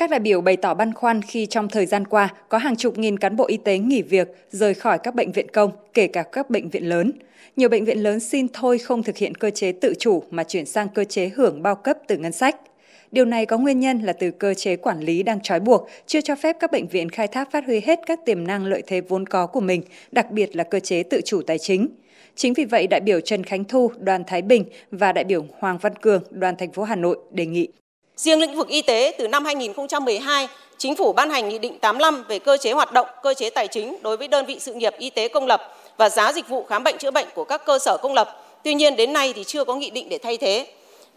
Các đại biểu bày tỏ băn khoăn khi trong thời gian qua có hàng chục nghìn cán bộ y tế nghỉ việc, rời khỏi các bệnh viện công, kể cả các bệnh viện lớn. Nhiều bệnh viện lớn xin thôi không thực hiện cơ chế tự chủ mà chuyển sang cơ chế hưởng bao cấp từ ngân sách. Điều này có nguyên nhân là từ cơ chế quản lý đang trói buộc, chưa cho phép các bệnh viện khai thác phát huy hết các tiềm năng lợi thế vốn có của mình, đặc biệt là cơ chế tự chủ tài chính. Chính vì vậy, đại biểu Trần Khánh Thu, đoàn Thái Bình và đại biểu Hoàng Văn Cường, đoàn thành phố Hà Nội đề nghị. Riêng lĩnh vực y tế từ năm 2012, Chính phủ ban hành Nghị định 85 về cơ chế hoạt động, cơ chế tài chính đối với đơn vị sự nghiệp y tế công lập và giá dịch vụ khám bệnh chữa bệnh của các cơ sở công lập. Tuy nhiên đến nay thì chưa có nghị định để thay thế.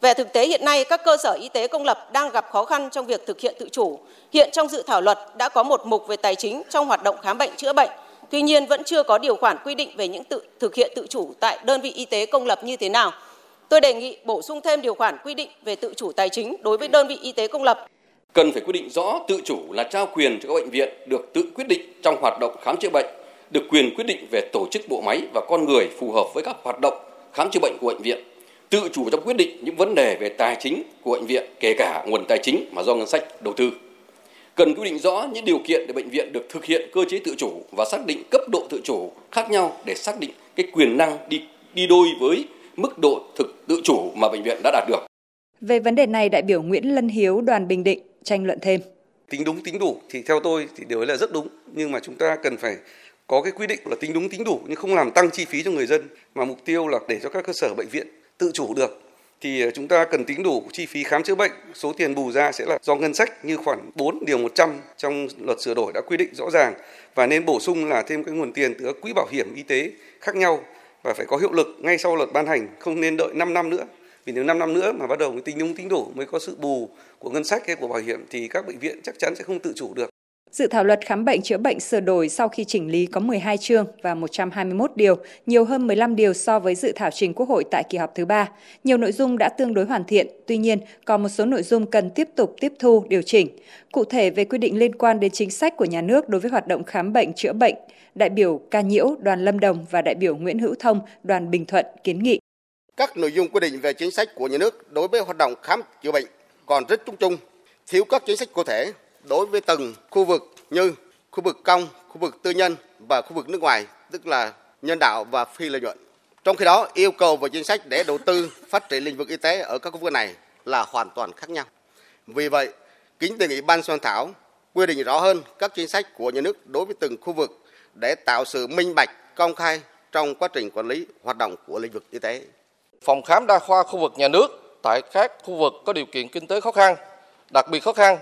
Về thực tế hiện nay, các cơ sở y tế công lập đang gặp khó khăn trong việc thực hiện tự chủ. Hiện trong dự thảo luật đã có một mục về tài chính trong hoạt động khám bệnh chữa bệnh. Tuy nhiên vẫn chưa có điều khoản quy định về những tự thực hiện tự chủ tại đơn vị y tế công lập như thế nào. Tôi đề nghị bổ sung thêm điều khoản quy định về tự chủ tài chính đối với đơn vị y tế công lập. Cần phải quy định rõ tự chủ là trao quyền cho các bệnh viện được tự quyết định trong hoạt động khám chữa bệnh, được quyền quyết định về tổ chức bộ máy và con người phù hợp với các hoạt động khám chữa bệnh của bệnh viện tự chủ trong quyết định những vấn đề về tài chính của bệnh viện, kể cả nguồn tài chính mà do ngân sách đầu tư. Cần quy định rõ những điều kiện để bệnh viện được thực hiện cơ chế tự chủ và xác định cấp độ tự chủ khác nhau để xác định cái quyền năng đi đi đôi với mức độ thực tự chủ mà bệnh viện đã đạt được. Về vấn đề này, đại biểu Nguyễn Lân Hiếu đoàn Bình Định tranh luận thêm. Tính đúng tính đủ thì theo tôi thì điều ấy là rất đúng, nhưng mà chúng ta cần phải có cái quy định là tính đúng tính đủ nhưng không làm tăng chi phí cho người dân mà mục tiêu là để cho các cơ sở bệnh viện tự chủ được. Thì ờ, chúng ta cần tính đủ chi phí khám chữa bệnh, số tiền bù ra sẽ là do ngân sách như khoản 4 điều 100 trong luật sửa đổi đã quy định rõ ràng. Và nên bổ sung là thêm cái nguồn tiền từ các quỹ bảo hiểm y tế khác nhau và phải có hiệu lực ngay sau luật ban hành, không nên đợi 5 năm nữa. Vì nếu 5 năm nữa mà bắt đầu tính đúng tính đủ mới có sự bù của ngân sách hay của bảo hiểm thì các bệnh viện chắc chắn sẽ không tự chủ được. Dự thảo luật khám bệnh chữa bệnh sửa đổi sau khi chỉnh lý có 12 chương và 121 điều, nhiều hơn 15 điều so với dự thảo trình Quốc hội tại kỳ họp thứ ba. Nhiều nội dung đã tương đối hoàn thiện, tuy nhiên còn một số nội dung cần tiếp tục tiếp thu, điều chỉnh. Cụ thể về quy định liên quan đến chính sách của nhà nước đối với hoạt động khám bệnh chữa bệnh, đại biểu Ca Nhiễu, đoàn Lâm Đồng và đại biểu Nguyễn Hữu Thông, đoàn Bình Thuận kiến nghị. Các nội dung quy định về chính sách của nhà nước đối với hoạt động khám chữa bệnh còn rất chung chung, thiếu các chính sách cụ thể đối với từng khu vực như khu vực công, khu vực tư nhân và khu vực nước ngoài, tức là nhân đạo và phi lợi nhuận. Trong khi đó, yêu cầu và chính sách để đầu tư phát triển lĩnh vực y tế ở các khu vực này là hoàn toàn khác nhau. Vì vậy, kính đề nghị ban soạn thảo quy định rõ hơn các chính sách của nhà nước đối với từng khu vực để tạo sự minh bạch, công khai trong quá trình quản lý hoạt động của lĩnh vực y tế. Phòng khám đa khoa khu vực nhà nước tại các khu vực có điều kiện kinh tế khó khăn, đặc biệt khó khăn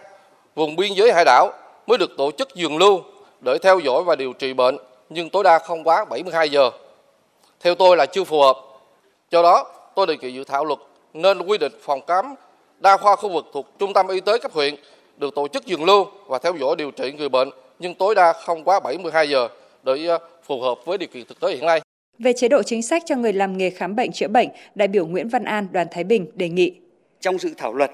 vùng biên giới hải đảo mới được tổ chức giường lưu để theo dõi và điều trị bệnh nhưng tối đa không quá 72 giờ. Theo tôi là chưa phù hợp. Do đó, tôi đề nghị dự thảo luật nên quy định phòng khám đa khoa khu vực thuộc trung tâm y tế cấp huyện được tổ chức giường lưu và theo dõi điều trị người bệnh nhưng tối đa không quá 72 giờ để ờ, phù hợp với điều kiện thực tế hiện nay. Về chế độ chính sách cho người làm nghề khám bệnh chữa bệnh, đại biểu Nguyễn Văn An, đoàn Thái Bình đề nghị. Trong dự thảo luật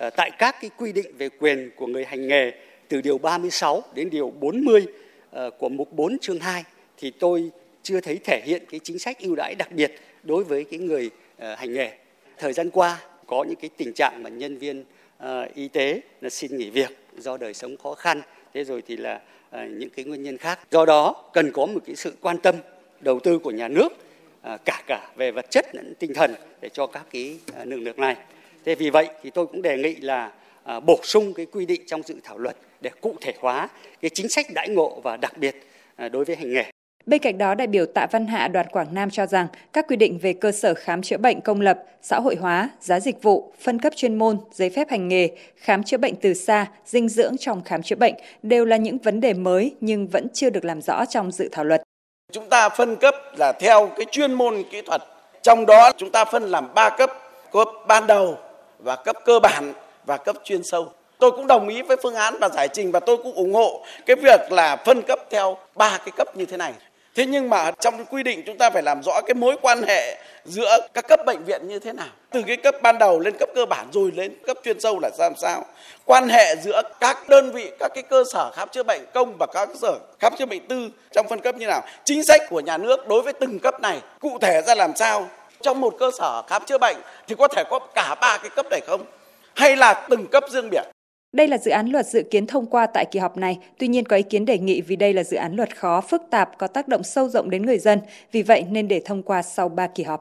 Ờ, tại các cái quy định về quyền của người hành nghề từ điều 36 đến điều 40 ờ, của mục 4 chương 2 thì tôi chưa thấy thể hiện cái chính sách ưu đãi đặc biệt đối với cái người ờ, hành nghề. Thời gian qua có những cái tình trạng mà nhân viên y tế là xin nghỉ việc do đời sống khó khăn, thế rồi thì là những cái nguyên nhân khác. Do đó cần có một cái sự quan tâm đầu tư của nhà nước cả cả về vật chất lẫn tinh thần để cho các cái lực lượng này. Thế vì vậy thì tôi cũng đề nghị là à, bổ sung cái quy định trong dự thảo luật để cụ thể hóa cái chính sách đãi ngộ và đặc biệt à, đối với hành nghề. Bên cạnh đó, đại biểu Tạ Văn Hạ đoàn Quảng Nam cho rằng các quy định về cơ sở khám chữa bệnh công lập, xã hội hóa, giá dịch vụ, phân cấp chuyên môn, giấy phép hành nghề, khám chữa bệnh từ xa, dinh dưỡng trong khám chữa bệnh đều là những vấn đề mới nhưng vẫn chưa được làm rõ trong dự thảo luật. Chúng ta phân cấp là theo cái chuyên môn kỹ thuật, trong đó chúng ta phân làm 3 cấp, cấp ban đầu, và cấp cơ bản và cấp chuyên sâu. Tôi cũng đồng ý với phương án và giải trình và tôi cũng ủng hộ cái việc là phân cấp theo ba cái cấp như thế này. Thế nhưng mà trong quy định chúng ta phải làm rõ cái mối quan hệ giữa các cấp bệnh viện như thế nào. Từ cái cấp ban đầu lên cấp cơ bản rồi lên cấp chuyên sâu là làm sao. Quan hệ giữa các đơn vị, các cái cơ sở khám chữa bệnh công và các cơ sở khám chữa bệnh tư trong phân cấp như nào. Chính sách của nhà nước đối với từng cấp này cụ thể ra làm sao? Trong một cơ sở khám chữa bệnh thì có thể có cả ba cái cấp này không? Hay là từng cấp riêng biệt? Đây là dự án luật dự kiến thông qua tại kỳ họp này, tuy nhiên có ý kiến đề nghị vì đây là dự án luật khó, phức tạp, có tác động sâu rộng đến người dân, vì vậy nên để thông qua sau 3 kỳ họp.